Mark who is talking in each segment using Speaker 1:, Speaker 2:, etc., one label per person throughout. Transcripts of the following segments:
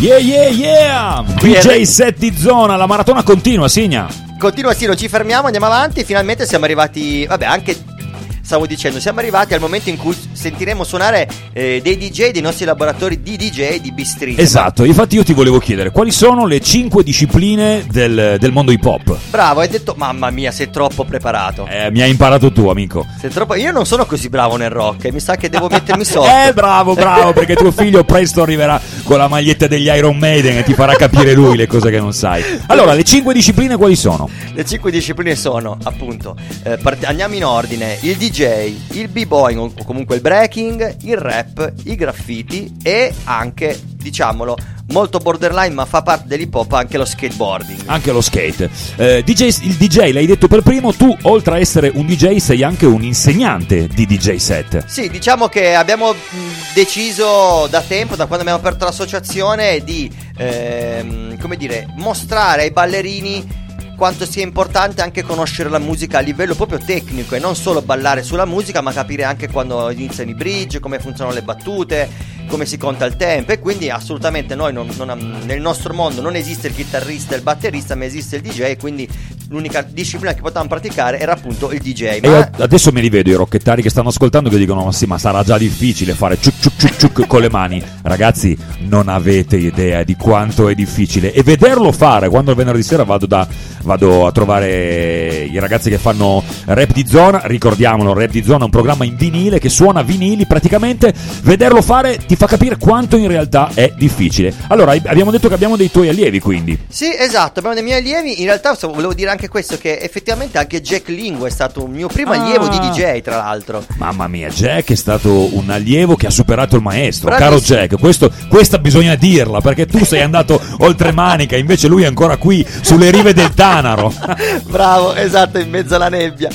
Speaker 1: Yeah, yeah, yeah! DJ set di zona, la maratona continua, Signa.
Speaker 2: Continua, sì, non ci fermiamo, andiamo avanti. Finalmente siamo arrivati, vabbè, anche stavo dicendo, siamo arrivati al momento in cui sentiremo suonare eh, dei DJ dei nostri laboratori di DJ di B-Street.
Speaker 1: Esatto, infatti io ti volevo chiedere quali sono le cinque discipline del, del mondo hip hop.
Speaker 2: Bravo, hai detto, mamma mia, sei troppo preparato.
Speaker 1: Eh, mi hai imparato tu, amico.
Speaker 2: Sei troppo... Io non sono così bravo nel rock, e mi sa che devo mettermi sotto.
Speaker 1: eh, bravo, bravo, perché tuo figlio presto arriverà con la maglietta degli Iron Maiden e ti farà capire lui le cose che non sai. Allora, le cinque discipline quali sono?
Speaker 2: Le cinque discipline sono, appunto, eh, part- andiamo in ordine, il DJ, il b-boy o comunque il breaking, il rap, i graffiti e anche, diciamolo, molto borderline ma fa parte dell'hip hop anche lo skateboarding.
Speaker 1: Anche lo skate. Eh, DJ, il DJ l'hai detto per primo, tu oltre a essere un DJ sei anche un insegnante di DJ set.
Speaker 2: Sì, diciamo che abbiamo deciso da tempo, da quando abbiamo aperto l'associazione, di ehm, come dire, mostrare ai ballerini quanto sia importante anche conoscere la musica a livello proprio tecnico e non solo ballare sulla musica, ma capire anche quando iniziano i bridge, come funzionano le battute, come si conta il tempo. E quindi assolutamente noi non, non, nel nostro mondo non esiste il chitarrista e il batterista, ma esiste il DJ, quindi l'unica disciplina che potevamo praticare era appunto il DJ.
Speaker 1: Ma... Adesso me li vedo i rocchettari che stanno ascoltando che dicono: Ma sì, ma sarà già difficile fare ciuc ciuc ciuc ciuc con le mani. Ragazzi, non avete idea di quanto è difficile. E vederlo fare quando il venerdì sera vado, da, vado a trovare i ragazzi che fanno rap di zona. Ricordiamolo, rap di zona è un programma in vinile che suona vinili. Praticamente vederlo fare ti fa capire quanto in realtà è difficile. Allora, abbiamo detto che abbiamo dei tuoi allievi, quindi.
Speaker 2: Sì, esatto, abbiamo dei miei allievi. In realtà volevo dire anche questo che effettivamente anche Jack Lingo è stato un mio primo ah. allievo di DJ, tra l'altro.
Speaker 1: Mamma mia, Jack è stato un allievo che ha superato il maestro. Bravissimo. Caro Jack, questo, questa bisogna dirla perché tu sei andato oltre manica, invece lui è ancora qui sulle rive del Tanaro.
Speaker 2: Bravo, esatto, in mezzo alla nebbia.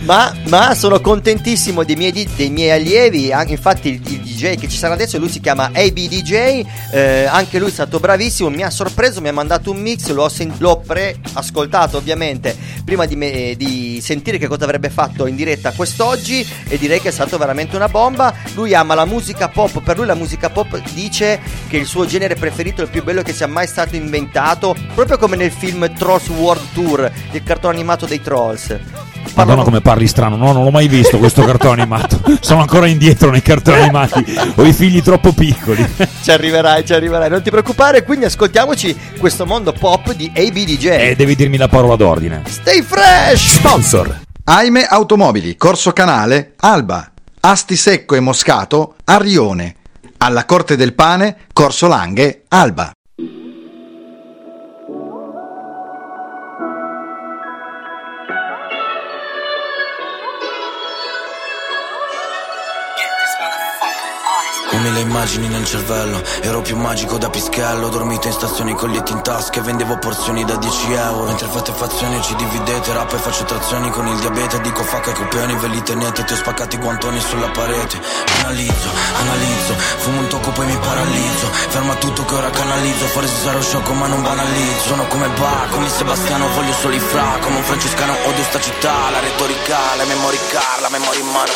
Speaker 2: Ma, ma sono contentissimo dei miei, dei miei allievi. Infatti, il, il, DJ che ci sarà adesso, lui si chiama AB DJ. Eh, anche lui è stato bravissimo. Mi ha sorpreso, mi ha mandato un mix. L'ho, sen- l'ho pre-ascoltato ovviamente prima di, me, di, sentire che cosa avrebbe fatto in diretta quest'oggi e direi che è stato veramente una bomba. Lui ama la musica pop, per lui la musica pop dice che il suo genere preferito è il più bello che sia mai stato inventato, proprio come nel film Trolls World Tour, il cartone animato dei Trolls.
Speaker 1: Madonna come parli strano, no, non l'ho mai visto questo cartone animato. Sono ancora indietro nei cartoni animati. Ho i figli troppo piccoli.
Speaker 2: Ci arriverai, ci arriverai, non ti preoccupare. Quindi ascoltiamoci questo mondo pop di ABDJ.
Speaker 1: E eh, devi dirmi la parola d'ordine.
Speaker 2: Stay fresh!
Speaker 3: Sponsor. Aime Automobili, Corso Canale, Alba. Asti Secco e Moscato, Arrione. Alla Corte del Pane, Corso Langhe, Alba.
Speaker 4: Mille immagini nel cervello Ero più magico da pischello Dormito in stazioni con lietti in tasca E vendevo porzioni da 10 euro. Mentre fate fazioni ci dividete Rap e faccio trazioni con il diabete Dico facca e copioni ve li tenete Ti ho spaccati i guantoni sulla parete. Analizzo, analizzo Fumo un tocco poi mi paralizzo. Ferma tutto che ora canalizzo Forse sarò sciocco ma non banalizzo. Sono come Bach, come Sebastiano Voglio solo i fra. Come un francescano odio sta città La retorica, la memory car, la memoria in mano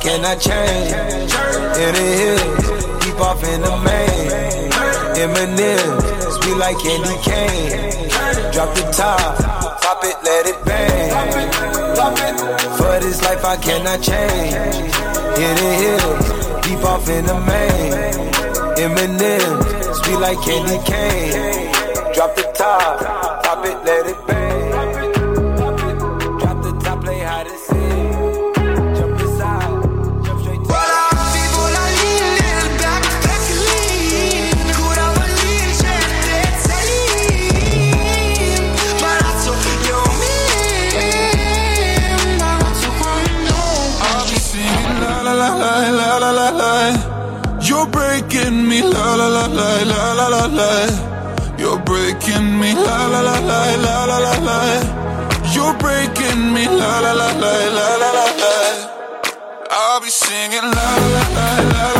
Speaker 5: cannot change. In the hills, deep off in the main. Eminem, sweet like candy cane. Drop the top, pop it, let it bang. For this life I cannot change. In the hills, deep off in the main. Eminem, sweet like candy cane. Drop the top, pop it, let it bang.
Speaker 6: breaking me, la la la la la la la la. You're breaking me, la la la la la la la la. You're breaking me, la la la la la la la. la. I'll be singing la la la la la.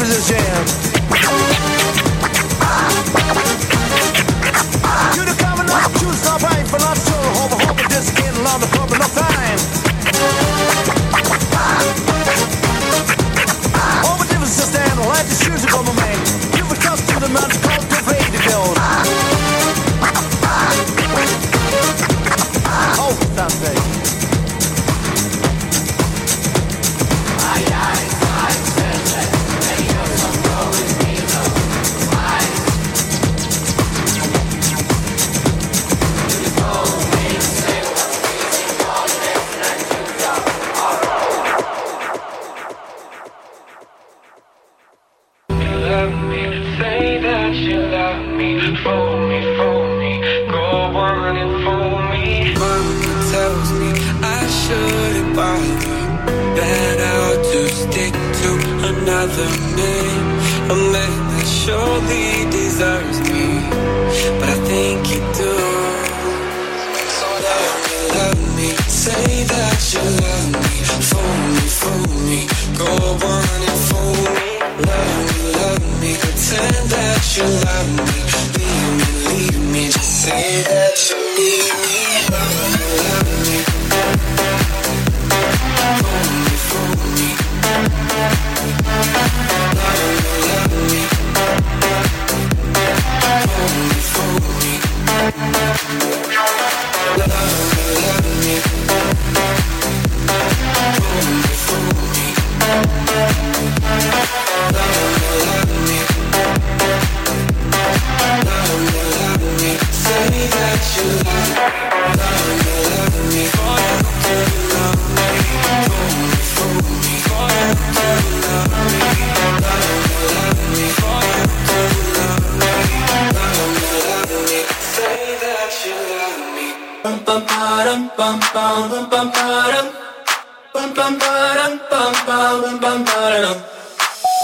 Speaker 7: favorite jam.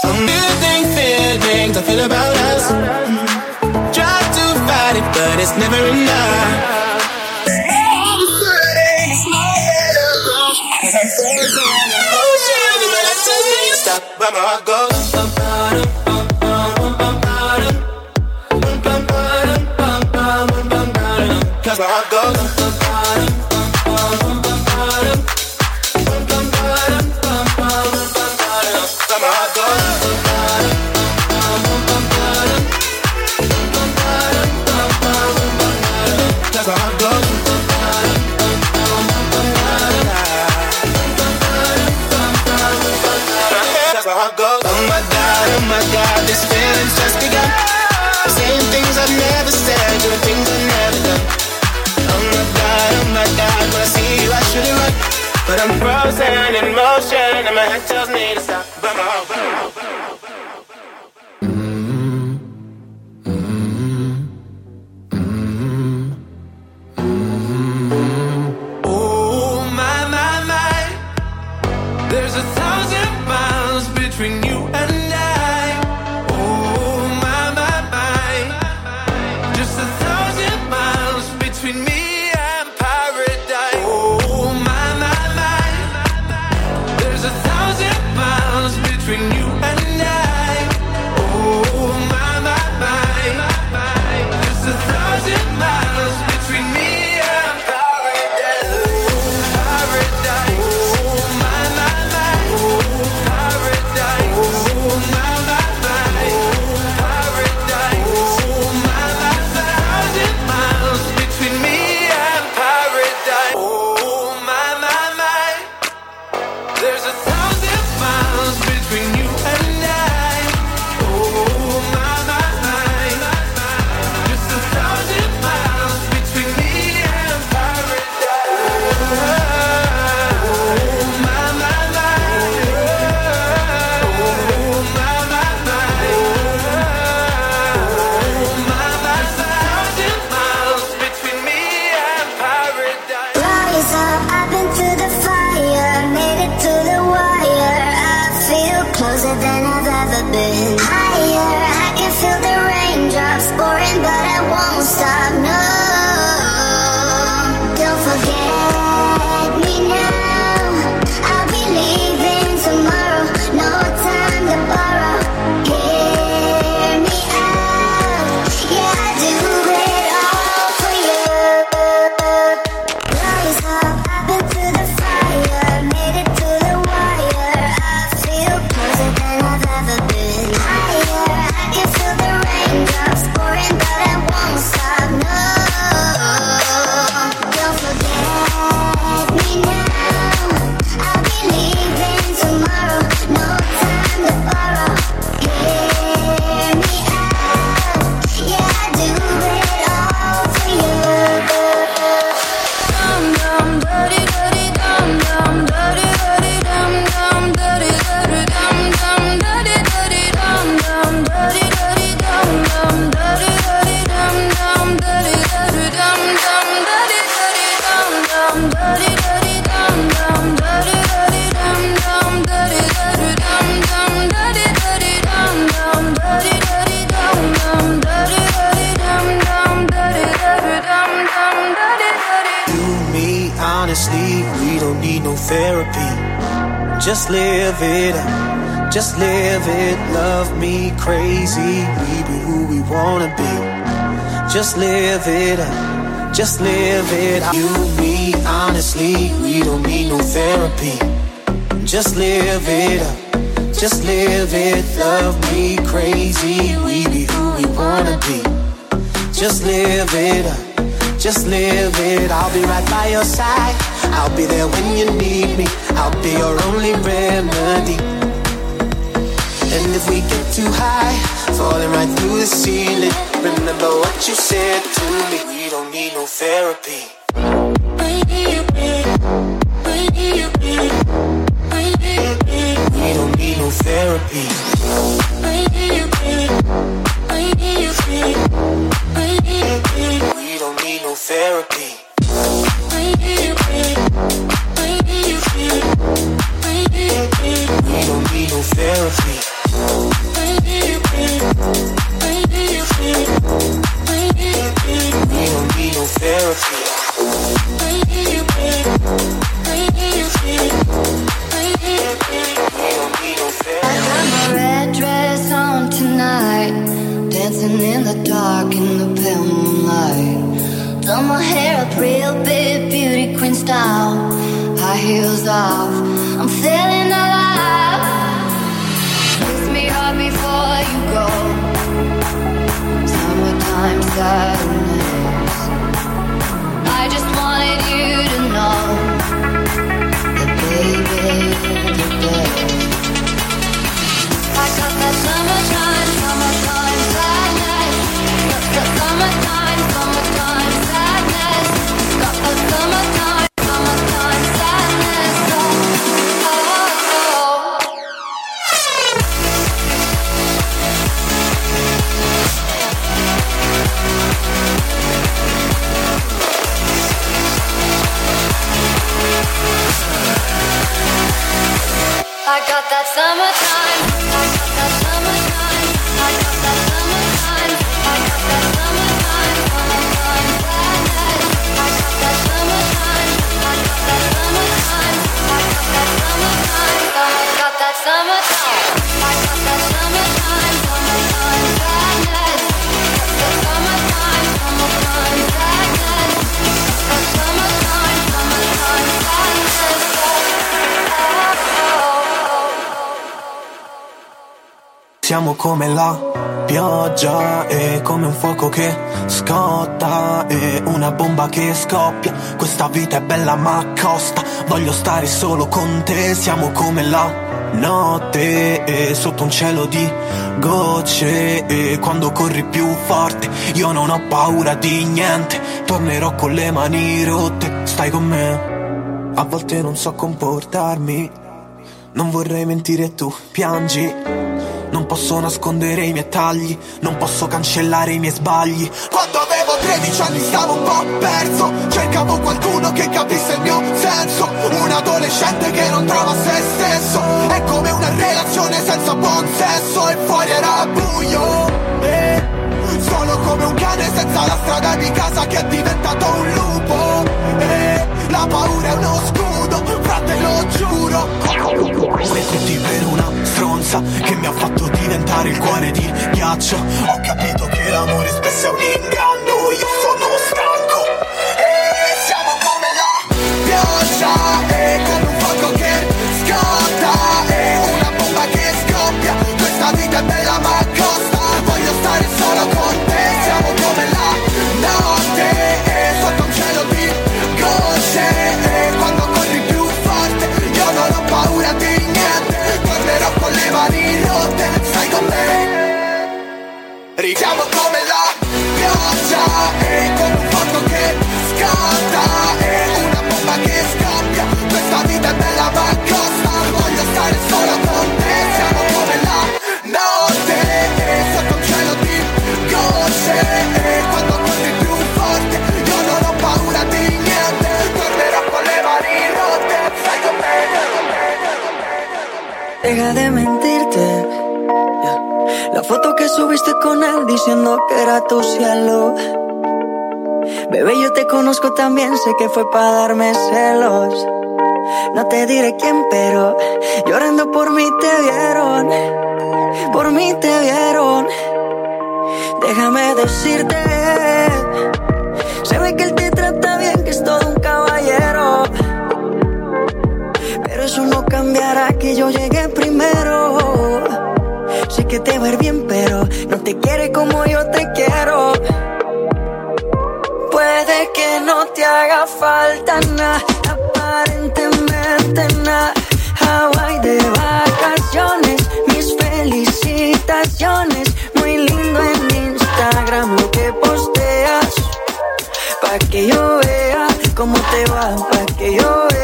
Speaker 8: Something feelings I feel about us. Try to fight it, but it's never enough. My heart my heart goes. my God, this feeling's just begun. Saying things I've never said, doing things I've never done. Oh my God,
Speaker 5: oh my God, when I see you, I shouldn't run. But I'm frozen in motion, and my head tells me
Speaker 9: to stop.
Speaker 10: therapy. Just live it up, just live it. Love me crazy, we be who we wanna be. Just live it up, just live it. You, me, honestly, we don't need no therapy. Just live it up, just live it. Love me crazy, we be who we wanna be. Just live it up, just live it. I'll be right by your side I'll be there when you need me. I'll be your only remedy. And if we get too high, falling right through the ceiling, remember what you said to me. We don't need no therapy. We don't need no therapy. We don't need no therapy. don't need no therapy.
Speaker 9: I got my red dress on tonight, dancing in the dark in the pale moonlight. Done my hair up real big desire I got that summertime.
Speaker 11: Siamo come la pioggia e come un fuoco che scotta e una bomba che scoppia. Questa vita è bella ma costa. Voglio stare solo con te. Siamo come la notte e sotto un cielo di gocce e quando corri più forte io non ho paura di niente. Tornerò con le mani rotte. Stai con me. A volte non so comportarmi. Non vorrei mentire tu piangi. Non posso nascondere i miei tagli, non posso cancellare i miei sbagli. Quando avevo 13 anni stavo un po' perso, cercavo qualcuno che capisse il mio senso. Un adolescente che non trova se stesso, è come una relazione senza buon senso e fuori era buio. E sono come un cane senza la strada di casa che è diventato un lupo. E la paura è uno scudo, frate lo giuro. Stronza che mi ha fatto diventare il cuore di ghiaccio. Ho capito che l'amore spesso è un inganno, io sono stanco. E siamo come la pioggia, e come un fuoco che scotta, e una bomba che scoppia. Questa vita è bella
Speaker 12: Chemical Mela, Piazza, hey. Diciendo que era tu cielo. Bebé, yo te conozco también, sé que fue para darme celos. No te diré quién, pero llorando por mí te vieron. Por mí te vieron. Déjame decirte. Se ve que él te trata bien, que es todo un caballero. Pero eso no cambiará que yo llegué primero. Que te va a ir bien, pero no te quiere como yo te quiero. Puede que no te haga falta nada, aparentemente nada. Hawaii de vacaciones, mis felicitaciones. Muy lindo en Instagram lo que posteas. Pa' que yo vea cómo te va, pa' que yo vea.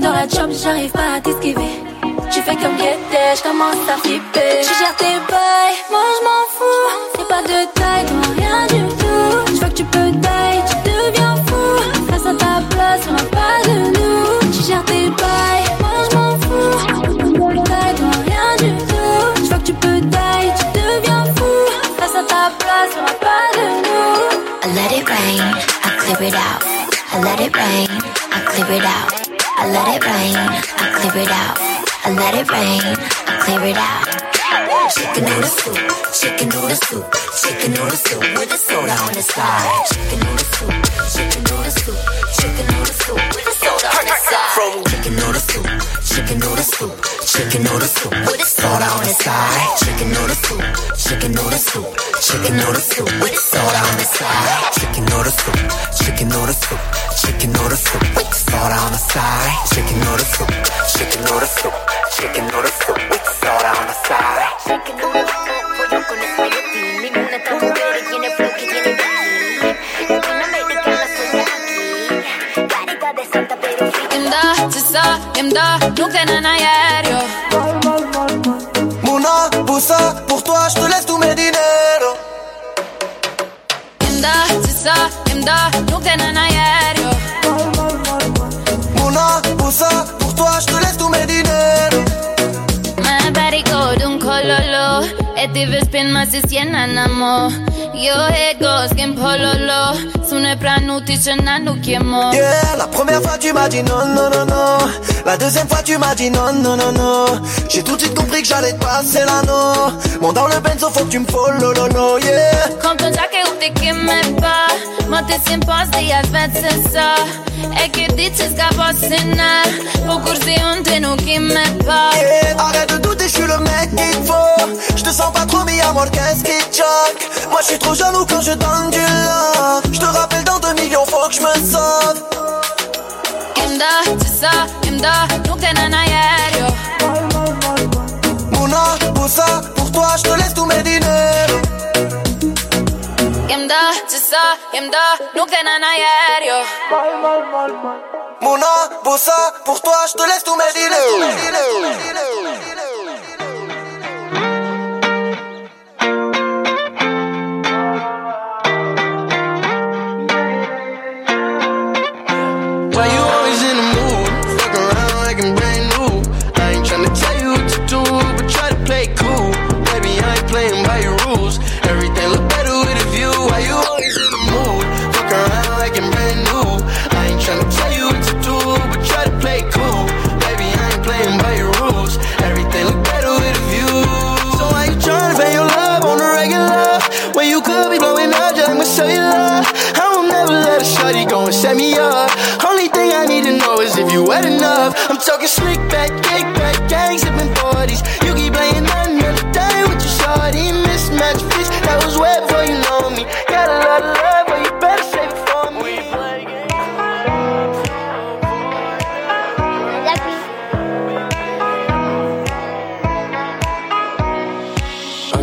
Speaker 13: Même dans la job, j'arrive pas à t'esquiver. Tu fais comme guetter, je à flipper. Tu gères tes bails, moi je m'en fous. C'est pas de taille, toi rien du tout. Je veux que tu peux taille, tu deviens fou. Face à ta place, on a pas de nous. Tu gères tes bails, moi je m'en fous. Taille, rien du tout. Je que tu peux taille, tu deviens fou. Face à ta place, on a pas de nous.
Speaker 14: I let it rain, I clear it out. I let it rain, I clear it out. I let it rain, I clear it out. I let it rain, I clear it out. Chicken can the soup, Chicken can the soup, Chicken can the soup with the soda on the side. She can do the soup, Chicken can do the soup, she on the soup side. From chicken noodle soup, chicken noodle soup, chicken noodle soup with soda on the side. Chicken noodle soup, chicken noodle soup, chicken noodle soup with soda on the side. Chicken noodle soup, chicken noodle soup, chicken noodle soup with soda on the side. Chicken noodle soup, chicken noodle soup, chicken noodle soup with soda on the side.
Speaker 15: Chicken noodle soup, pollo Ze
Speaker 16: sa hem da, nous en aéreo.
Speaker 5: Mouna, Boussa, pour toi, je te laisse tous mes dinero.
Speaker 16: Hem da, ze sa hem da, nous en aéreo.
Speaker 5: Mouna, Boussa, pour toi, je te laisse tous mes dinero.
Speaker 16: Ma body gold, un cololo. Et tu veux spin, ma c'est sien, anamo. Yo head goes skin pololo Sune pranuti ce nanu chiemo
Speaker 5: Yeah, la première fois tu m'as dit non, non, non, non. La deuxième fois tu m'as dit non, non, non, non. J'ai tout de suite compris que j'allais te passer l'anneau. Mon dans le benzo, faut que tu me follow, lo, lo, yeah.
Speaker 16: Compton già che uite che me fa Ma te si imposti a svezza E che dici scapassina Bucur si un tenu che me fa
Speaker 5: Yeah, arrête de douter, je suis le mec qu'il faut. Je te sens pas trop, mais y'a moi, qu'est-ce qui choque? Moi, je suis trop jaloux quand je donne du love. Je te rappelle dans deux millions, faut que je me sauve.
Speaker 16: Imda, cisa, imda, nunca en aéreo
Speaker 5: Mouna, Boussa, pour toi, je te laisse tous mes diners.
Speaker 16: Imda, cisa, imda, nunca en aéreo
Speaker 5: Mouna, Boussa, pour toi, je te laisse tous mes diners.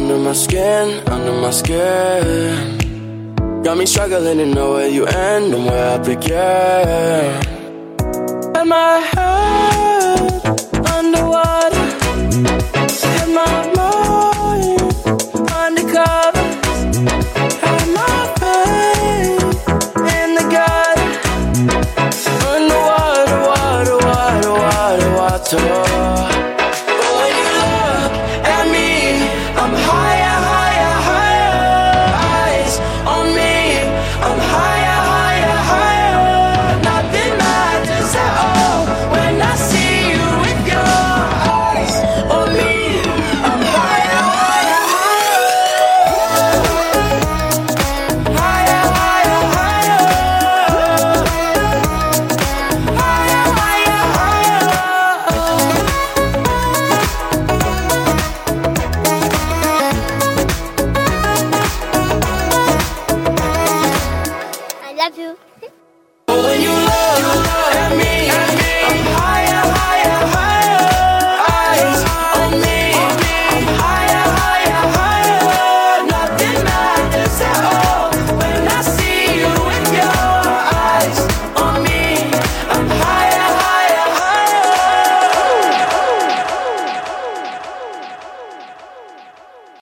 Speaker 17: Under my skin, under my skin. Got me struggling to know where you end and where I begin. And my head underwater, and my